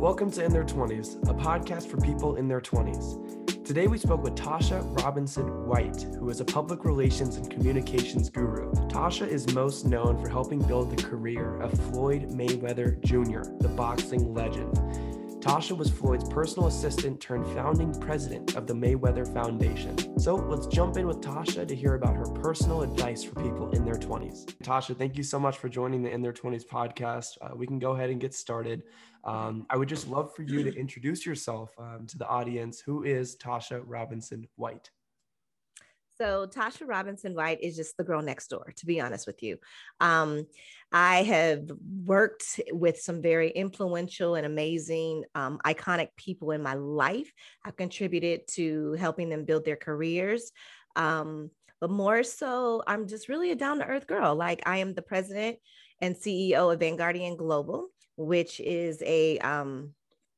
Welcome to In Their 20s, a podcast for people in their 20s. Today we spoke with Tasha Robinson White, who is a public relations and communications guru. Tasha is most known for helping build the career of Floyd Mayweather Jr., the boxing legend. Tasha was Floyd's personal assistant turned founding president of the Mayweather Foundation. So let's jump in with Tasha to hear about her personal advice for people in their 20s. Tasha, thank you so much for joining the In Their 20s podcast. Uh, we can go ahead and get started. Um, I would just love for you to introduce yourself um, to the audience. Who is Tasha Robinson White? So Tasha Robinson White is just the girl next door, to be honest with you. Um, I have worked with some very influential and amazing, um, iconic people in my life. I've contributed to helping them build their careers. Um, but more so, I'm just really a down to earth girl. Like I am the president and CEO of Vanguardian Global, which is a, um,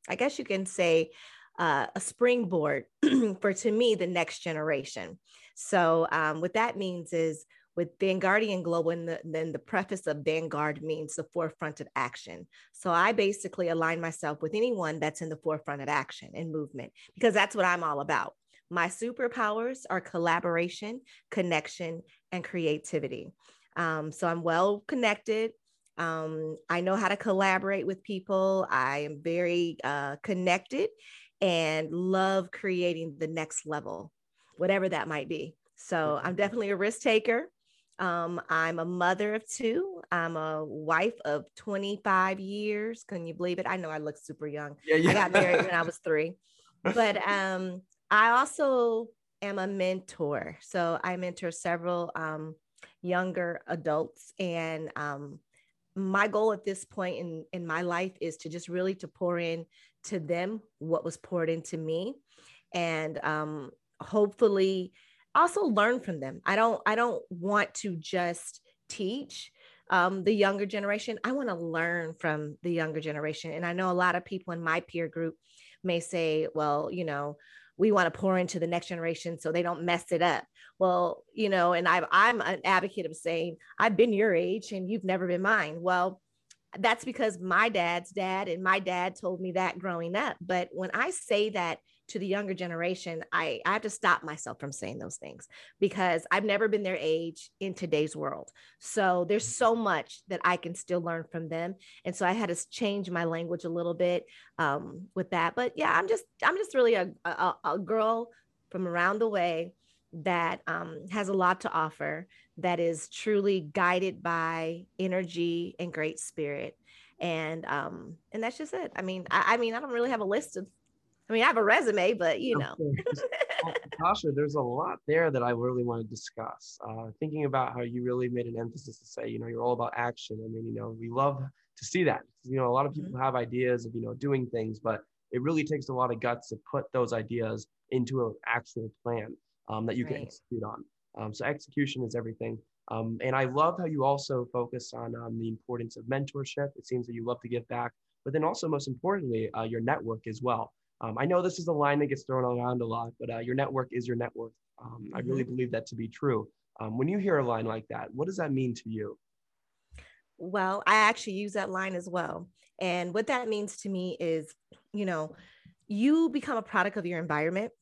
I guess you can say, uh, a springboard for to me the next generation. So um, what that means is with Vanguardian Global, and the, then the preface of Vanguard means the forefront of action. So I basically align myself with anyone that's in the forefront of action and movement because that's what I'm all about. My superpowers are collaboration, connection, and creativity. Um, so I'm well connected. Um, I know how to collaborate with people. I am very uh, connected and love creating the next level whatever that might be. So I'm definitely a risk taker. Um, I'm a mother of two. I'm a wife of 25 years. Can you believe it? I know I look super young. Yeah, yeah. I got married when I was three. But um, I also am a mentor. So I mentor several um, younger adults. And um, my goal at this point in, in my life is to just really to pour in to them what was poured into me. And um, hopefully also learn from them. I don't I don't want to just teach um, the younger generation. I want to learn from the younger generation. And I know a lot of people in my peer group may say, well, you know, we want to pour into the next generation so they don't mess it up. Well, you know, and I, I'm an advocate of saying, I've been your age and you've never been mine. Well, that's because my dad's dad and my dad told me that growing up. But when I say that to the younger generation, I, I have to stop myself from saying those things because I've never been their age in today's world. So there's so much that I can still learn from them. And so I had to change my language a little bit um, with that. But yeah, I'm just, I'm just really a, a, a girl from around the way that um, has a lot to offer that is truly guided by energy and great spirit and um and that's just it i mean I, I mean i don't really have a list of I mean, I have a resume, but you know. Tasha, there's a lot there that I really want to discuss. Uh, thinking about how you really made an emphasis to say, you know, you're all about action. I mean, you know, we love to see that. You know, a lot of people mm-hmm. have ideas of, you know, doing things, but it really takes a lot of guts to put those ideas into an actual plan um, that you right. can execute on. Um, so execution is everything. Um, and I love how you also focus on um, the importance of mentorship. It seems that you love to give back, but then also most importantly, uh, your network as well. Um, I know this is a line that gets thrown around a lot, but uh, your network is your network. Um, I really mm-hmm. believe that to be true. Um, when you hear a line like that, what does that mean to you? Well, I actually use that line as well. And what that means to me is, you know, you become a product of your environment.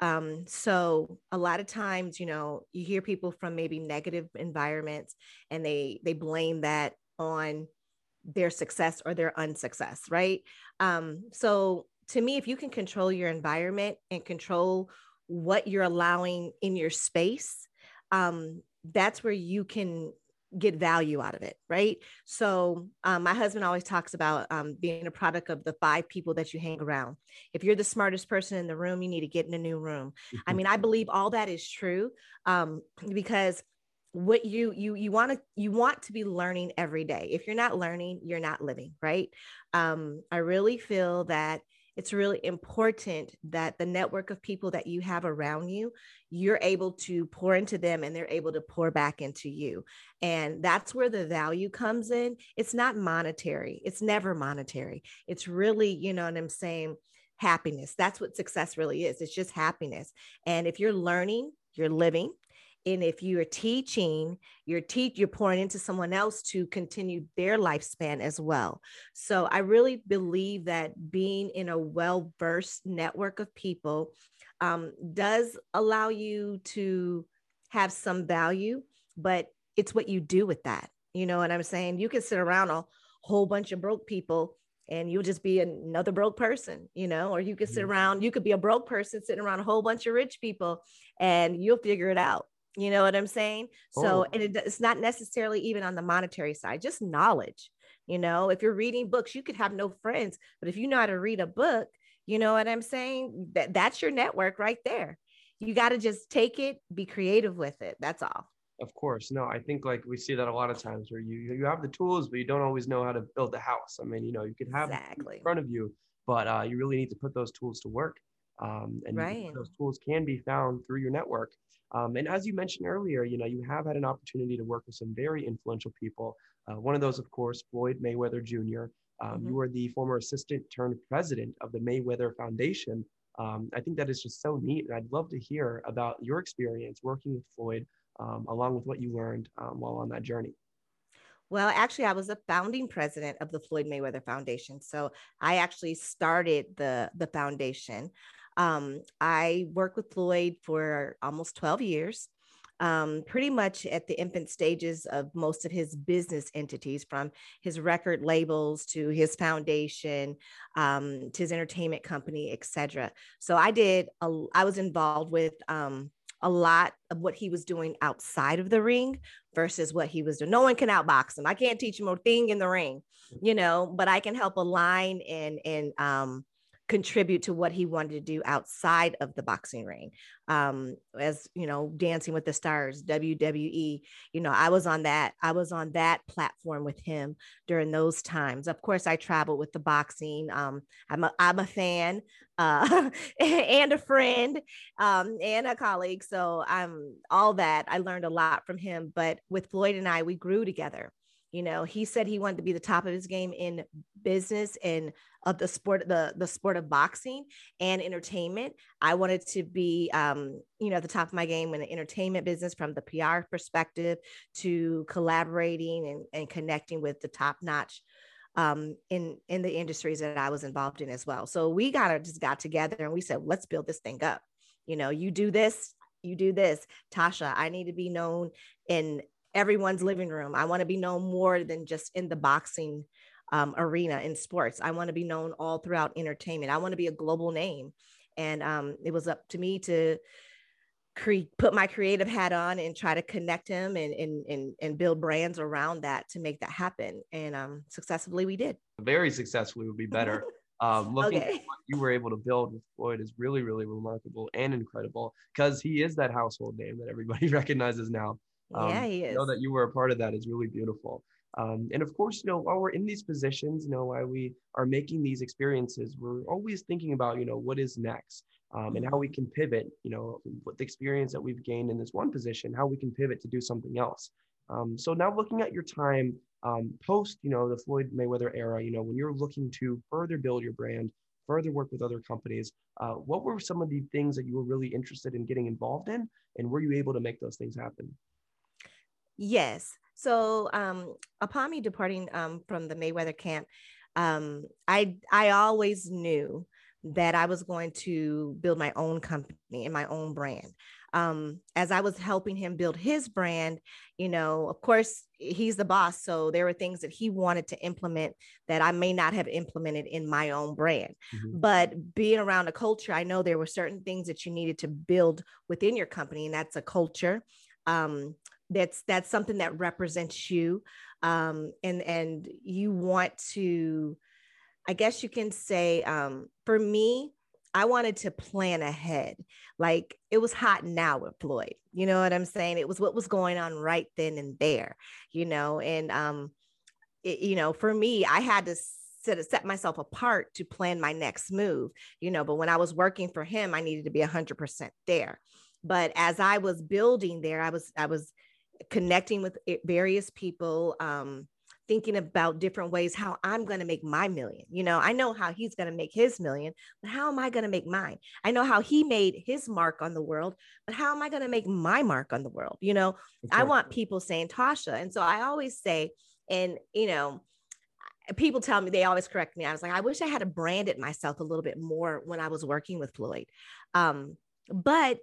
Um, so a lot of times, you know, you hear people from maybe negative environments and they they blame that on their success or their unsuccess, right? Um, so to me, if you can control your environment and control what you're allowing in your space, um, that's where you can get value out of it, right? So, um, my husband always talks about um, being a product of the five people that you hang around. If you're the smartest person in the room, you need to get in a new room. I mean, I believe all that is true um, because what you you you want to you want to be learning every day if you're not learning you're not living right um i really feel that it's really important that the network of people that you have around you, you're able to pour into them and they're able to pour back into you. And that's where the value comes in. It's not monetary, it's never monetary. It's really, you know what I'm saying? Happiness. That's what success really is. It's just happiness. And if you're learning, you're living. And if you're teaching you're teach you're pouring into someone else to continue their lifespan as well. So i really believe that being in a well versed network of people um, does allow you to have some value but it's what you do with that. You know what i'm saying? You can sit around a whole bunch of broke people and you'll just be another broke person, you know, or you could sit around, you could be a broke person sitting around a whole bunch of rich people and you'll figure it out. You know what I'm saying? Oh. So, and it, it's not necessarily even on the monetary side, just knowledge. You know, if you're reading books, you could have no friends, but if you know how to read a book, you know what I'm saying? That that's your network right there. You got to just take it, be creative with it. That's all. Of course. No, I think like we see that a lot of times where you you have the tools, but you don't always know how to build the house. I mean, you know, you could have exactly. in front of you, but uh, you really need to put those tools to work. Um, and right. those tools can be found through your network. Um, and as you mentioned earlier, you know, you have had an opportunity to work with some very influential people. Uh, one of those, of course, Floyd Mayweather Jr. Um, mm-hmm. You were the former assistant turned president of the Mayweather Foundation. Um, I think that is just so neat. And I'd love to hear about your experience working with Floyd um, along with what you learned um, while on that journey? Well, actually, I was a founding president of the Floyd Mayweather Foundation. So I actually started the, the foundation. Um, I worked with Floyd for almost 12 years. Um, pretty much at the infant stages of most of his business entities, from his record labels to his foundation, um, to his entertainment company, etc. So I did. A, I was involved with um, a lot of what he was doing outside of the ring versus what he was doing. No one can outbox him. I can't teach him a thing in the ring, you know, but I can help align and and um contribute to what he wanted to do outside of the boxing ring. Um, as you know, Dancing with the Stars, WWE, you know, I was on that, I was on that platform with him during those times. Of course, I traveled with the boxing. Um, I'm a I'm a fan uh, and a friend um, and a colleague. So I'm all that. I learned a lot from him. But with Floyd and I, we grew together. You know, he said he wanted to be the top of his game in business and of the sport, the the sport of boxing and entertainment. I wanted to be, um, you know, at the top of my game in the entertainment business from the PR perspective to collaborating and, and connecting with the top notch um, in in the industries that I was involved in as well. So we got to just got together and we said, let's build this thing up. You know, you do this, you do this. Tasha, I need to be known in everyone's living room. I want to be known more than just in the boxing um, arena in sports. I want to be known all throughout entertainment. I want to be a global name. And um, it was up to me to cre- put my creative hat on and try to connect him and, and, and, and build brands around that to make that happen. And um, successfully, we did. Very successfully would be better. Um, looking okay. at what you were able to build with Floyd is really, really remarkable and incredible because he is that household name that everybody recognizes now. Um, yeah, he is. Know that you were a part of that is really beautiful. Um, and of course, you know, while we're in these positions, you know, while we are making these experiences, we're always thinking about, you know, what is next um, and how we can pivot, you know, with the experience that we've gained in this one position, how we can pivot to do something else. Um, so now looking at your time um, post, you know, the Floyd Mayweather era, you know, when you're looking to further build your brand, further work with other companies, uh, what were some of the things that you were really interested in getting involved in? And were you able to make those things happen? Yes. So um, upon me departing um, from the Mayweather camp, um, I I always knew that I was going to build my own company and my own brand. Um, as I was helping him build his brand, you know, of course, he's the boss. So there were things that he wanted to implement that I may not have implemented in my own brand. Mm-hmm. But being around a culture, I know there were certain things that you needed to build within your company, and that's a culture. Um, that's that's something that represents you um, and and you want to i guess you can say um, for me i wanted to plan ahead. Like it was hot now with floyd you know what i'm saying? It was what was going on right then and there you know? And um it, you know for me i had to set, set myself apart to plan my next move you know? But when i was working for him i needed to be 100% there. But as i was building there i was i was connecting with various people, um, thinking about different ways how I'm going to make my million. You know, I know how he's going to make his million, but how am I going to make mine? I know how he made his mark on the world, but how am I going to make my mark on the world? You know, I want people saying Tasha. And so I always say, and, you know, people tell me they always correct me. I was like, I wish I had branded myself a little bit more when I was working with Floyd. Um, but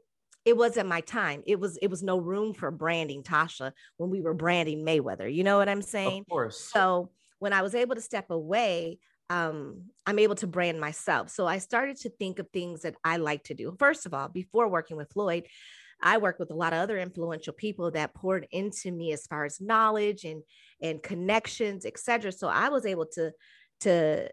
it wasn't my time. It was it was no room for branding Tasha when we were branding Mayweather. You know what I'm saying? Of course. So when I was able to step away, um, I'm able to brand myself. So I started to think of things that I like to do. First of all, before working with Floyd, I worked with a lot of other influential people that poured into me as far as knowledge and and connections, etc. So I was able to to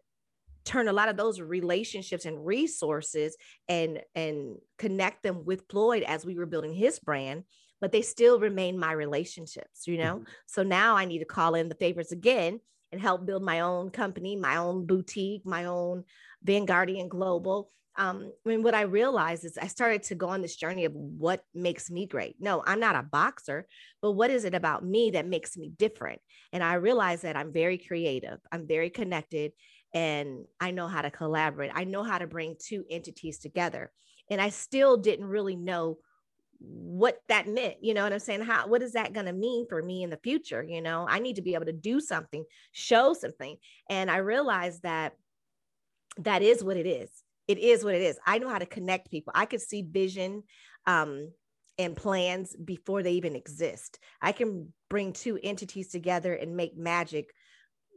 turn a lot of those relationships and resources and and connect them with Floyd as we were building his brand but they still remain my relationships you know mm-hmm. so now I need to call in the favors again and help build my own company my own boutique my own Vanguardian Global um, I mean, what I realized is I started to go on this journey of what makes me great. No, I'm not a boxer, but what is it about me that makes me different? And I realized that I'm very creative, I'm very connected, and I know how to collaborate. I know how to bring two entities together. And I still didn't really know what that meant. You know what I'm saying? How what is that going to mean for me in the future? You know, I need to be able to do something, show something. And I realized that that is what it is. It is what it is. I know how to connect people. I could see vision um, and plans before they even exist. I can bring two entities together and make magic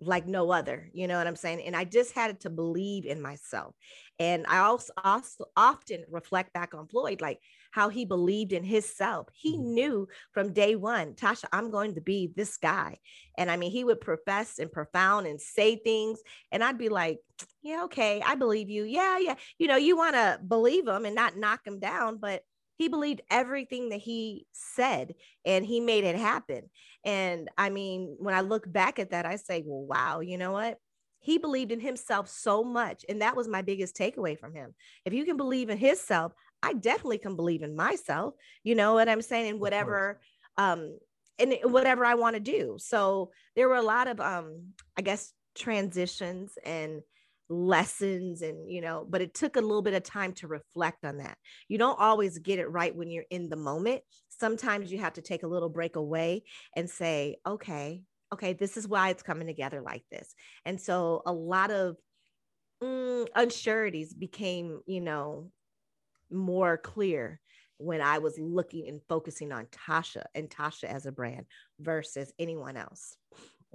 like no other you know what i'm saying? And i just had to believe in myself. And i also, also often reflect back on floyd like how he believed in himself he mm-hmm. knew from day one tasha i'm going to be this guy. And i mean he would profess and profound and say things and i'd be like yeah okay i believe you. Yeah yeah. You know you want to believe him and not knock him down but he believed everything that he said and he made it happen. And I mean, when I look back at that, I say, well, wow, you know what? He believed in himself so much. And that was my biggest takeaway from him. If you can believe in himself, I definitely can believe in myself. You know what I'm saying? And whatever, um, and whatever I want to do. So there were a lot of, um, I guess, transitions and lessons and you know but it took a little bit of time to reflect on that. You don't always get it right when you're in the moment. Sometimes you have to take a little break away and say okay okay this is why it's coming together like this. And so a lot of mm, unsureties became you know more clear when i was looking and focusing on tasha and tasha as a brand versus anyone else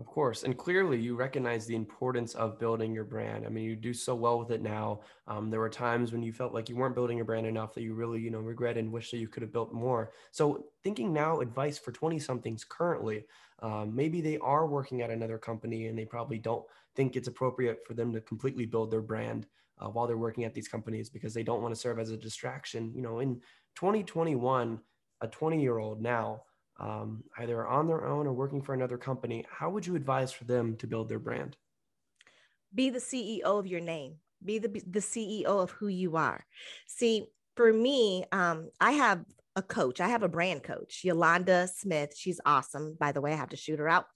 of course. And clearly, you recognize the importance of building your brand. I mean, you do so well with it now. Um, there were times when you felt like you weren't building your brand enough that you really, you know, regret and wish that you could have built more. So, thinking now, advice for 20 somethings currently, um, maybe they are working at another company and they probably don't think it's appropriate for them to completely build their brand uh, while they're working at these companies because they don't want to serve as a distraction. You know, in 2021, a 20 year old now, um, either on their own or working for another company, how would you advise for them to build their brand? Be the CEO of your name. Be the the CEO of who you are. See, for me, um, I have a coach. I have a brand coach, Yolanda Smith. She's awesome. By the way, I have to shoot her out,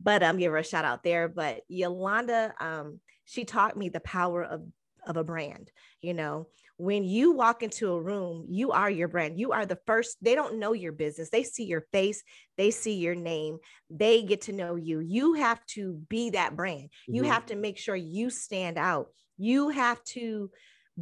but um, give her a shout out there. But Yolanda, um, she taught me the power of of a brand. You know, when you walk into a room, you are your brand. You are the first, they don't know your business. They see your face, they see your name, they get to know you. You have to be that brand. You mm-hmm. have to make sure you stand out. You have to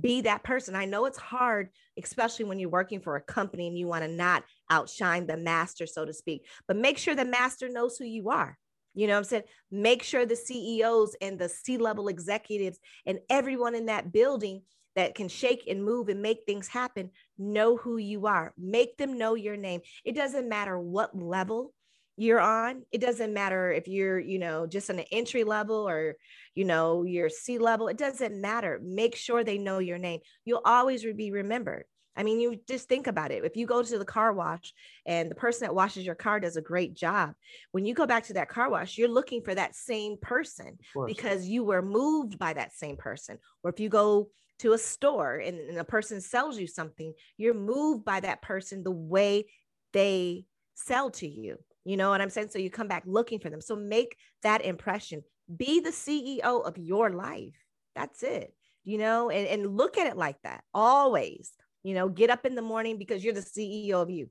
be that person. I know it's hard, especially when you're working for a company and you want to not outshine the master, so to speak, but make sure the master knows who you are. You know what I'm saying? Make sure the CEOs and the C level executives and everyone in that building that can shake and move and make things happen know who you are. Make them know your name. It doesn't matter what level you're on. It doesn't matter if you're you know just on an entry level or you know your c level. It doesn't matter. Make sure they know your name. You'll always be remembered. I mean, you just think about it. If you go to the car wash and the person that washes your car does a great job, when you go back to that car wash, you're looking for that same person because you were moved by that same person. Or if you go to a store and, and a person sells you something, you're moved by that person the way they sell to you. You know what I'm saying? So you come back looking for them. So make that impression. Be the CEO of your life. That's it. You know, and, and look at it like that always. You know, get up in the morning because you're the CEO of you.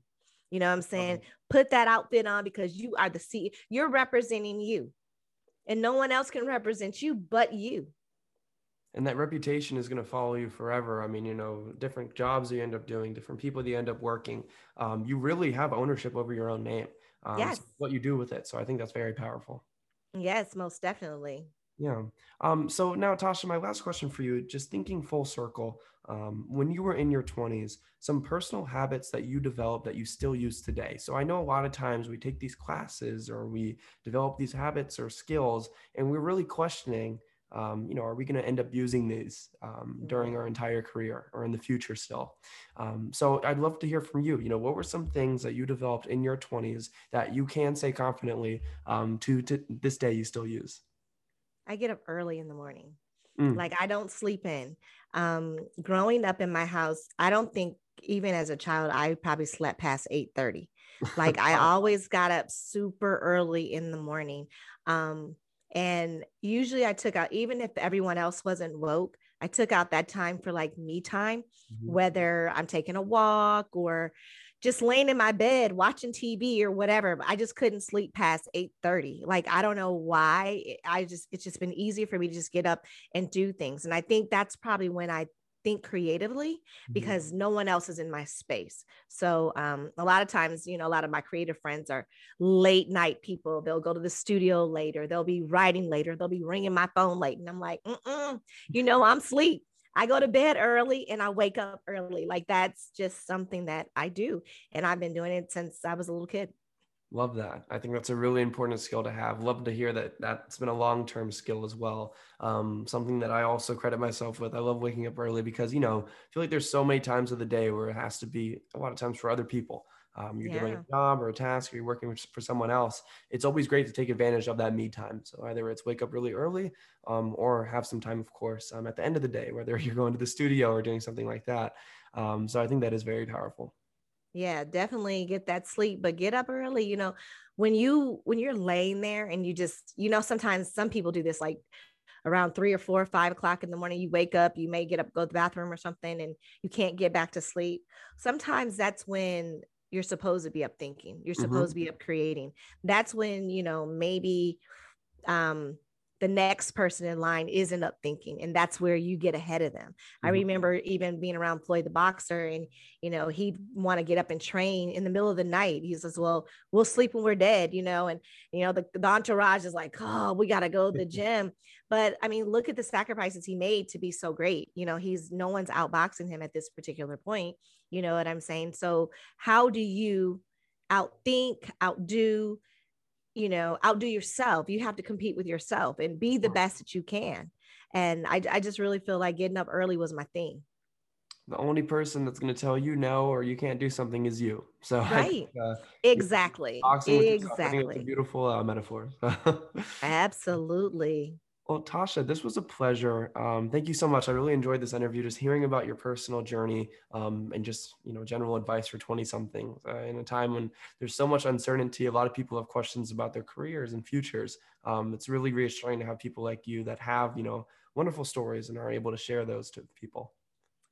You know what I'm saying? Okay. Put that outfit on because you are the CEO. You're representing you. And no one else can represent you but you and that reputation is going to follow you forever. I mean you know different jobs you end up doing different people you end up working um, you really have ownership over your own name um, yes. So what you do with it. So i think that's very powerful. Yes most definitely. Yeah. Um, so now tasha my last question for you just thinking full circle um, when you were in your 20s some personal habits that you developed that you still use today. So i know a lot of times we take these classes or we develop these habits or skills and we're really questioning um, you know, are we going to end up using these um, during our entire career or in the future still? Um, so I'd love to hear from you. You know, what were some things that you developed in your 20s that you can say confidently um, to, to this day you still use? I get up early in the morning. Mm. Like I don't sleep in. Um, growing up in my house, I don't think even as a child, I probably slept past 8 30. Like I always got up super early in the morning. Um, and usually I took out, even if everyone else wasn't woke, I took out that time for like me time, mm-hmm. whether I'm taking a walk or just laying in my bed watching TV or whatever. I just couldn't sleep past 8:30. Like I don't know why. I just it's just been easier for me to just get up and do things. And I think that's probably when I think creatively mm-hmm. because no one else is in my space. So um, a lot of times, you know, a lot of my creative friends are late night people. They'll go to the studio later. They'll be writing later. They'll be ringing my phone late, and I'm like, Mm-mm, you know, I'm sleep. I go to bed early and I wake up early. Like that's just something that I do, and I've been doing it since I was a little kid. Love that. I think that's a really important skill to have. Love to hear that that's been a long term skill as well. Um, something that I also credit myself with. I love waking up early because, you know, I feel like there's so many times of the day where it has to be a lot of times for other people. Um, you're yeah. doing a job or a task or you're working for someone else. It's always great to take advantage of that me time. So either it's wake up really early um, or have some time, of course, um, at the end of the day, whether you're going to the studio or doing something like that. Um, so I think that is very powerful yeah definitely get that sleep but get up early you know when you when you're laying there and you just you know sometimes some people do this like around three or four or five o'clock in the morning you wake up you may get up go to the bathroom or something and you can't get back to sleep sometimes that's when you're supposed to be up thinking you're mm-hmm. supposed mm-hmm. to be up creating that's when you know maybe um the next person in line isn't up thinking and that's where you get ahead of them. Mm-hmm. i remember even being around floyd the boxer and you know he'd want to get up and train in the middle of the night. He says well we'll sleep when we're dead you know and you know the, the entourage is like oh we got to go to the gym. But i mean look at the sacrifices he made to be so great you know he's no one's outboxing him at this particular point you know what i'm saying? So how do you outthink outdo you know outdo yourself you have to compete with yourself and be the best that you can. And i, I just really feel like getting up early was my thing. The only person that's going to tell you no or you can't do something is you. So right. uh, exactly. exactly a beautiful uh, metaphor. Absolutely well, Tasha, this was a pleasure. Um, thank you so much. I really enjoyed this interview, just hearing about your personal journey um, and just you know general advice for 20 somethings uh, in a time when there's so much uncertainty. A lot of people have questions about their careers and futures. Um, it's really reassuring to have people like you that have you know wonderful stories and are able to share those to people.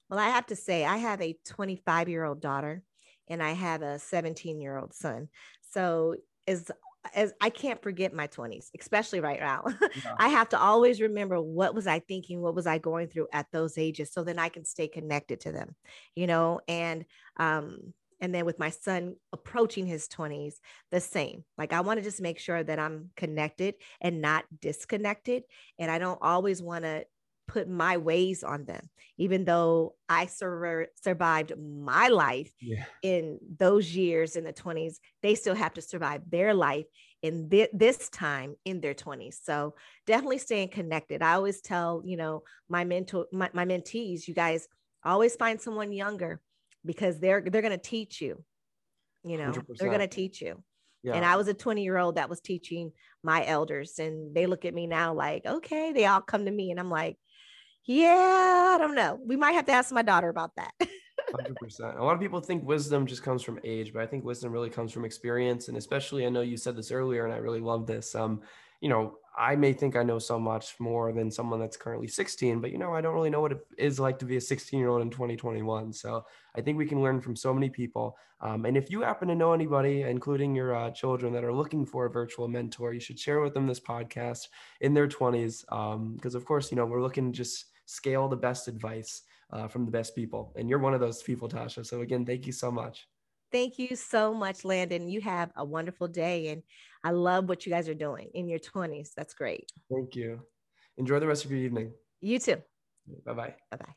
Well, I have to say, I have a 25 year old daughter and I have a 17 year old son. So as as I can't forget my 20s, especially right now. Yeah. I have to always remember what was I thinking, what was I going through at those ages so then I can stay connected to them, you know, and um and then with my son approaching his 20s the same like i want to just make sure that i'm connected and not disconnected and i don't always want to put my ways on them even though i sur- survived my life yeah. in those years in the 20s they still have to survive their life in th- this time in their 20s so definitely staying connected i always tell you know my mentor my, my mentees you guys always find someone younger because they're they're going to teach you you know they are going to teach you yeah. And I was a 20 year old that was teaching my elders, and they look at me now like, okay, they all come to me, and I'm like, yeah, I don't know. We might have to ask my daughter about that. 100%. A lot of people think wisdom just comes from age, but I think wisdom really comes from experience. And especially, I know you said this earlier, and I really love this. Um, you know, I may think I know so much more than someone that's currently 16, but you know, I don't really know what it is like to be a 16 year old in 2021. So I think we can learn from so many people. Um, and if you happen to know anybody, including your uh, children, that are looking for a virtual mentor, you should share with them this podcast in their 20s. Because, um, of course, you know, we're looking just scale the best advice uh, from the best people. And you're one of those people, Tasha. So, again, thank you so much. Thank you so much, Landon. You have a wonderful day. And I love what you guys are doing in your 20s. That's great. Thank you. Enjoy the rest of your evening. You too. Bye bye. Bye bye.